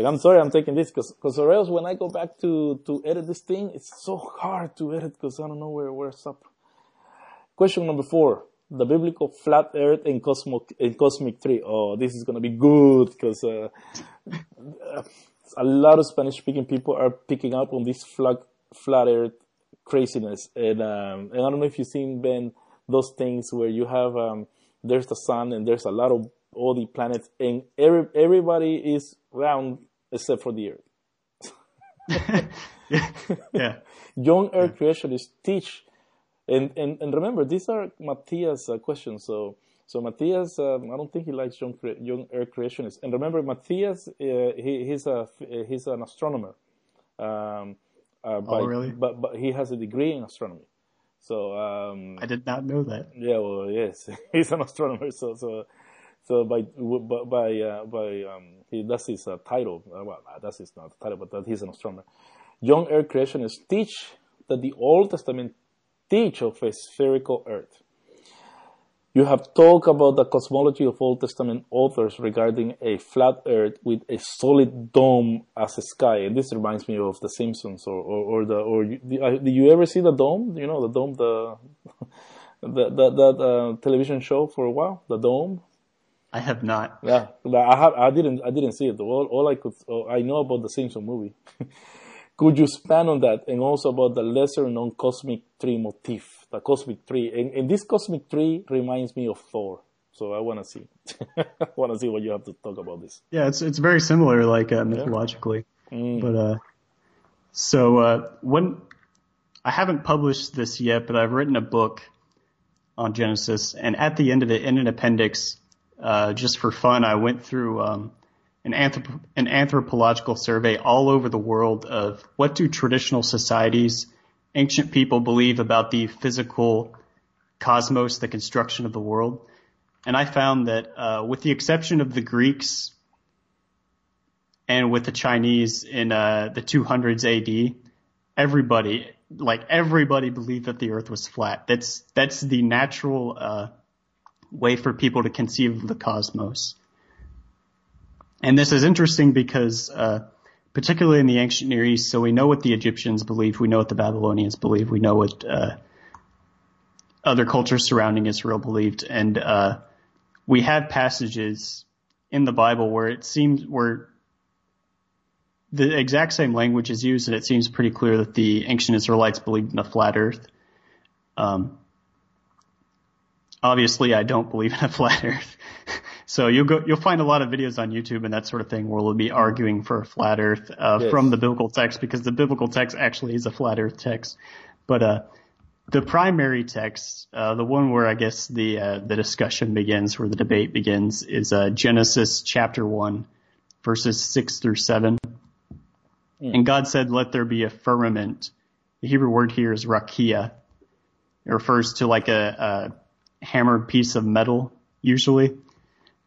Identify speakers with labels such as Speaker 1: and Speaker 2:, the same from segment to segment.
Speaker 1: Like, I'm sorry I'm taking this because, or else when I go back to, to edit this thing, it's so hard to edit because I don't know where, where's up. Question number four. The biblical flat earth and cosmic, and cosmic tree. Oh, this is gonna be good because, uh, a lot of Spanish speaking people are picking up on this flat, flat earth craziness. And, um, and I don't know if you've seen, Ben, those things where you have, um, there's the sun and there's a lot of all the planets and every, everybody is round except for the earth.
Speaker 2: yeah. yeah.
Speaker 1: Young Earth yeah. creationists teach, and, and, and remember, these are Matthias' uh, questions. So, so Matthias, um, I don't think he likes young, young Earth creationists. And remember, Matthias, uh, he, he's a, he's an astronomer. Um, uh,
Speaker 2: by, oh, really?
Speaker 1: But, but he has a degree in astronomy. So, um,
Speaker 2: I did not know that.
Speaker 1: Yeah, well, yes, he's an astronomer. So, so, so by by uh, by um, he that's his uh, title. Uh, well, that's his not title, but that he's an astronomer. Young Earth creationists teach that the Old Testament teach of a spherical Earth. You have talked about the cosmology of Old Testament authors regarding a flat Earth with a solid dome as a sky, and this reminds me of The Simpsons, or or, or the or uh, did you ever see the dome? You know the dome, the the that that uh, television show for a while, the dome.
Speaker 2: I have not.
Speaker 1: Yeah, I have. I didn't. I didn't see it. All, all I could. Oh, I know about the Simpson movie. could you expand on that and also about the lesser known cosmic tree motif, the cosmic tree? And, and this cosmic tree reminds me of Thor. So I want to see. I want to see what you have to talk about this.
Speaker 2: Yeah, it's it's very similar, like uh, mythologically. Yeah. Mm. But uh, so uh, when I haven't published this yet, but I've written a book on Genesis, and at the end of it, in an appendix, uh, just for fun, I went through um, an, anthrop- an anthropological survey all over the world of what do traditional societies, ancient people believe about the physical cosmos, the construction of the world. And I found that, uh, with the exception of the Greeks and with the Chinese in uh, the 200s AD, everybody, like everybody, believed that the Earth was flat. That's that's the natural uh, way for people to conceive of the cosmos. And this is interesting because, uh, particularly in the ancient Near East, so we know what the Egyptians believed, we know what the Babylonians believed, we know what uh, other cultures surrounding Israel believed, and uh, we have passages in the Bible where it seems where the exact same language is used, and it seems pretty clear that the ancient Israelites believed in a flat Earth. Um, obviously I don't believe in a flat earth. so you'll go, you'll find a lot of videos on YouTube and that sort of thing where we'll be arguing for a flat earth, uh, yes. from the biblical text because the biblical text actually is a flat earth text. But, uh, the primary text, uh, the one where I guess the, uh, the discussion begins, where the debate begins is, uh, Genesis chapter one, verses six through seven. Mm. And God said, let there be a firmament. The Hebrew word here is rakia. It refers to like a, a hammered piece of metal, usually.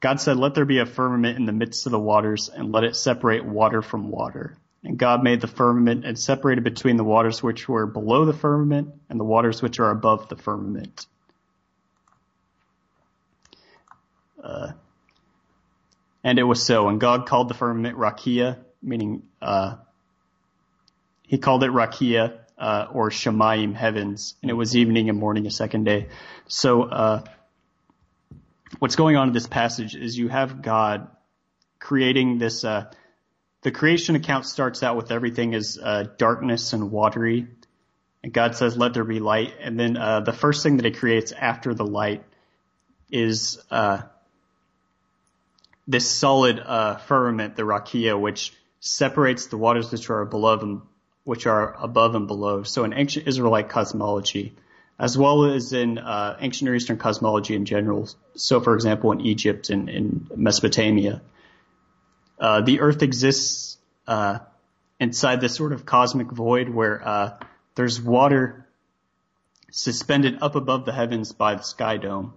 Speaker 2: God said, let there be a firmament in the midst of the waters and let it separate water from water. And God made the firmament and separated between the waters which were below the firmament and the waters which are above the firmament. Uh, and it was so. And God called the firmament Rakia, meaning, uh, he called it Rakia, uh, or Shemaim heavens, and it was evening and morning a second day. So, uh, what's going on in this passage is you have God creating this, uh, the creation account starts out with everything as, uh, darkness and watery. And God says, let there be light. And then, uh, the first thing that it creates after the light is, uh, this solid, firmament, the rakia, which separates the waters which are below them which are above and below. So in ancient Israelite cosmology, as well as in uh, ancient Near Eastern cosmology in general. So, for example, in Egypt and in Mesopotamia, uh, the Earth exists uh, inside this sort of cosmic void where uh, there's water suspended up above the heavens by the sky dome,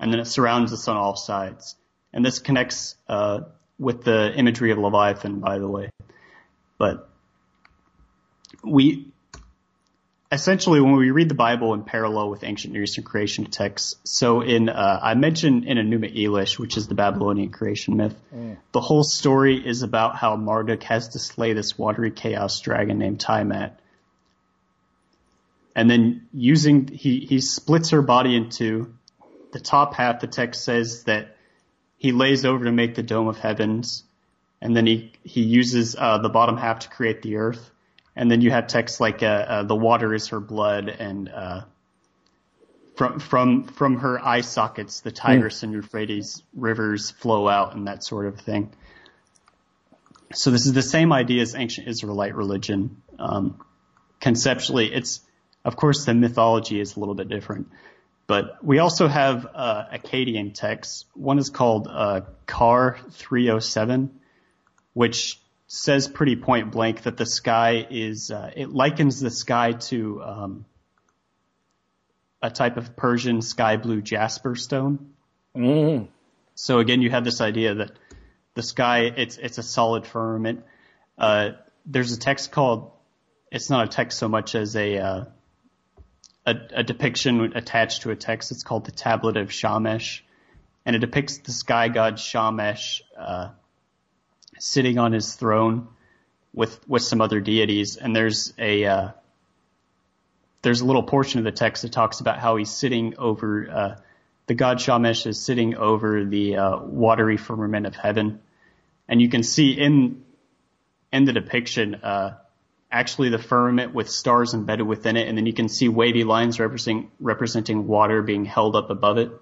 Speaker 2: and then it surrounds us on all sides. And this connects uh, with the imagery of Leviathan, by the way. But we essentially when we read the Bible in parallel with ancient Near Eastern creation texts, so in uh, I mentioned in Enuma Elish, which is the Babylonian creation myth, mm. the whole story is about how Marduk has to slay this watery chaos dragon named Tiamat. And then using he he splits her body in two. The top half, the text says that he lays over to make the dome of heavens, and then he he uses uh, the bottom half to create the earth and then you have texts like uh, uh, "the water is her blood" and uh, from from from her eye sockets, the Tigris mm. and Euphrates rivers flow out, and that sort of thing. So this is the same idea as ancient Israelite religion. Um, conceptually, it's of course the mythology is a little bit different, but we also have uh, Akkadian texts. One is called uh, Kar 307, which says pretty point blank that the sky is, uh, it likens the sky to um, a type of Persian sky blue jasper stone. Mm. So again, you have this idea that the sky, it's, it's a solid firmament. Uh, there's a text called, it's not a text so much as a, uh, a, a, depiction attached to a text. It's called the Tablet of Shamash, and it depicts the sky god Shamash uh, sitting on his throne with with some other deities, and there's a uh, there's a little portion of the text that talks about how he's sitting over uh, the god Shamash is sitting over the uh, watery firmament of heaven, and you can see in in the depiction uh, actually the firmament with stars embedded within it, and then you can see wavy lines representing representing water being held up above it.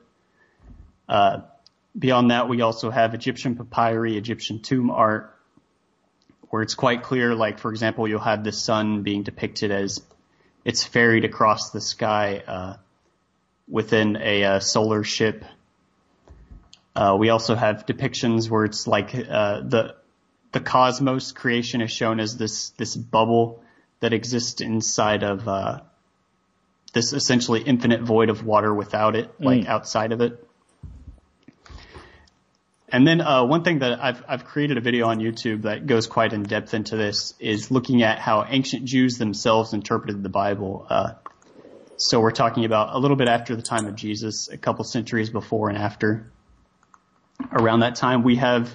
Speaker 2: Beyond that, we also have Egyptian papyri, Egyptian tomb art, where it's quite clear, like, for example, you'll have the sun being depicted as it's ferried across the sky uh, within a uh, solar ship. Uh, we also have depictions where it's like uh, the the cosmos creation is shown as this this bubble that exists inside of uh, this essentially infinite void of water without it, like mm. outside of it. And then uh, one thing that I've I've created a video on YouTube that goes quite in depth into this is looking at how ancient Jews themselves interpreted the Bible. Uh, so we're talking about a little bit after the time of Jesus, a couple centuries before and after. Around that time, we have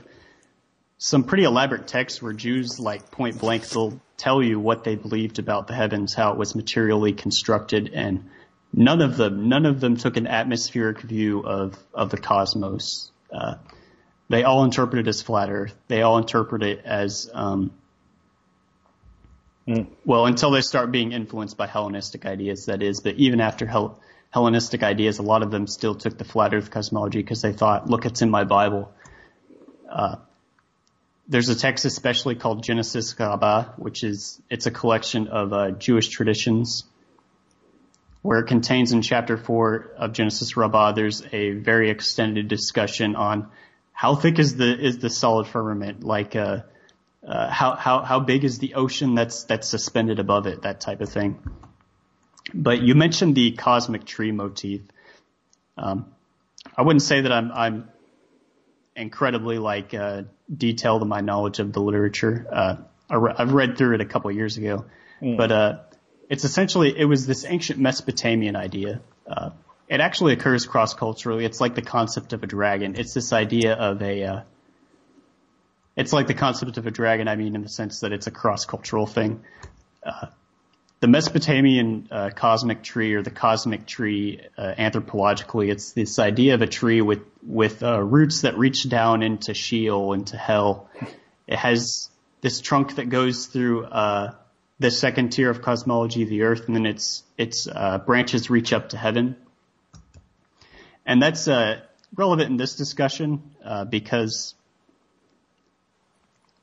Speaker 2: some pretty elaborate texts where Jews, like point blank, they'll tell you what they believed about the heavens, how it was materially constructed, and none of them, none of them took an atmospheric view of of the cosmos. Uh, they all interpret it as flat Earth. They all interpret it as um, mm. well until they start being influenced by Hellenistic ideas. That is, but even after Hell- Hellenistic ideas, a lot of them still took the flat Earth cosmology because they thought, look, it's in my Bible. Uh, there's a text especially called Genesis Rabbah, which is it's a collection of uh, Jewish traditions where it contains in chapter four of Genesis Rabbah, there's a very extended discussion on how thick is the is the solid firmament? Like, uh, uh, how how how big is the ocean that's that's suspended above it? That type of thing. But you mentioned the cosmic tree motif. Um, I wouldn't say that I'm I'm incredibly like uh, detailed in my knowledge of the literature. Uh, I re- I've read through it a couple years ago, mm. but uh, it's essentially it was this ancient Mesopotamian idea. Uh, it actually occurs cross culturally. It's like the concept of a dragon. It's this idea of a. Uh, it's like the concept of a dragon. I mean, in the sense that it's a cross cultural thing. Uh, the Mesopotamian uh, cosmic tree, or the cosmic tree, uh, anthropologically, it's this idea of a tree with with uh, roots that reach down into Sheol, into hell. It has this trunk that goes through uh, the second tier of cosmology, the Earth, and then its its branches reach up to heaven. And that's uh, relevant in this discussion uh, because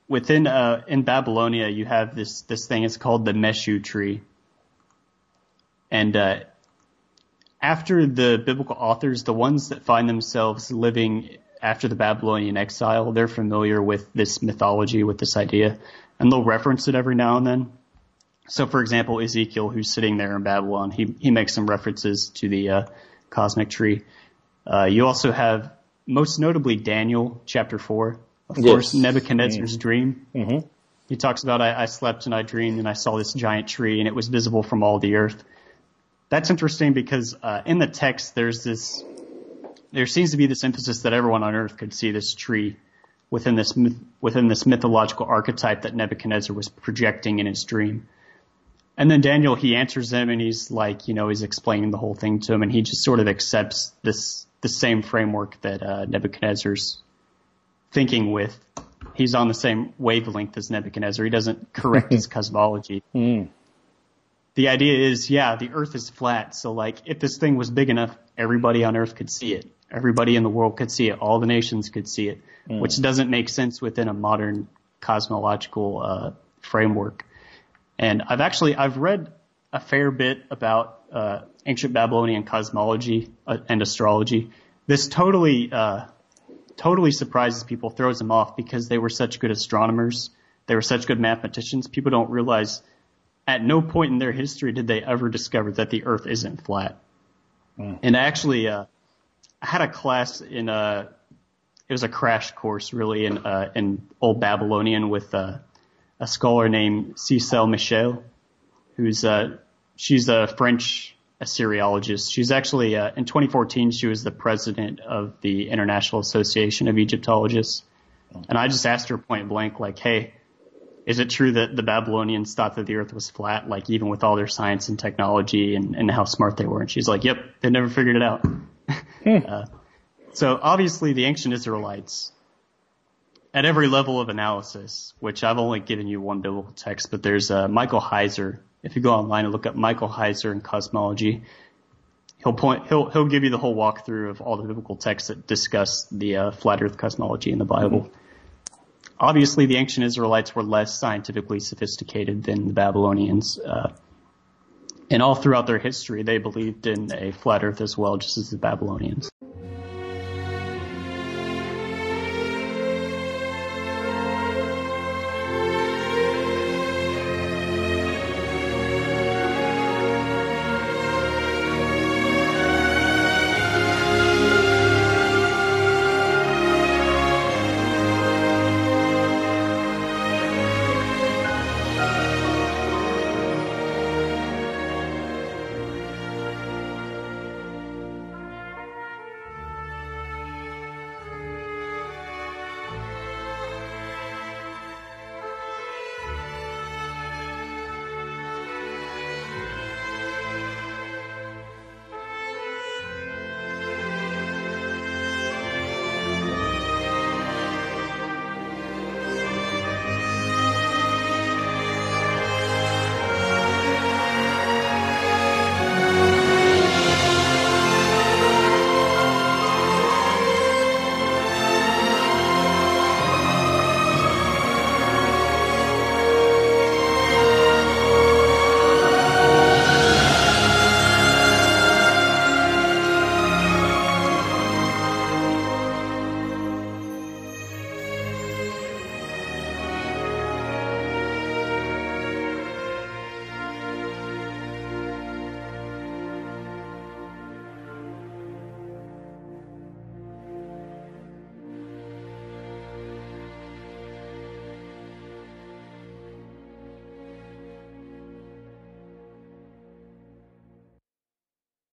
Speaker 2: within uh, in Babylonia you have this this thing. It's called the Meshu tree, and uh, after the biblical authors, the ones that find themselves living after the Babylonian exile, they're familiar with this mythology, with this idea, and they'll reference it every now and then. So, for example, Ezekiel, who's sitting there in Babylon, he he makes some references to the uh, cosmic tree. Uh, you also have, most notably, Daniel chapter four. Of yes. course, Nebuchadnezzar's mm dream. Mm-hmm. He talks about I, I slept and I dreamed and I saw this giant tree and it was visible from all the earth. That's interesting because uh, in the text there's this, there seems to be this emphasis that everyone on earth could see this tree within this within this mythological archetype that Nebuchadnezzar was projecting in his dream. And then Daniel, he answers him and he's like, you know, he's explaining the whole thing to him and he just sort of accepts this, the same framework that, uh, Nebuchadnezzar's thinking with. He's on the same wavelength as Nebuchadnezzar. He doesn't correct his cosmology. Mm. The idea is, yeah, the earth is flat. So like, if this thing was big enough, everybody on earth could see it. Everybody in the world could see it. All the nations could see it, mm. which doesn't make sense within a modern cosmological, uh, framework. And I've actually I've read a fair bit about uh, ancient Babylonian cosmology uh, and astrology. This totally uh, totally surprises people, throws them off because they were such good astronomers. They were such good mathematicians. People don't realize at no point in their history did they ever discover that the Earth isn't flat. Mm. And actually, uh, I had a class in a uh, it was a crash course really in uh, in Old Babylonian with uh, a scholar named Cécile Michel, who's uh, she's a French Assyriologist. She's actually uh, in 2014 she was the president of the International Association of Egyptologists, and I just asked her point blank like, hey. Is it true that the Babylonians thought that the earth was flat, like even with all their science and technology and, and how smart they were? And she's like, yep, they never figured it out. Hmm. uh, so obviously the ancient Israelites at every level of analysis, which I've only given you one biblical text, but there's uh, Michael Heiser. If you go online and look up Michael Heiser and cosmology, he'll point he'll he'll give you the whole walkthrough of all the biblical texts that discuss the uh, flat Earth cosmology in the Bible. Mm-hmm. Obviously, the ancient Israelites were less scientifically sophisticated than the Babylonians. Uh, and all throughout their history, they believed in a flat Earth as well, just as the Babylonians.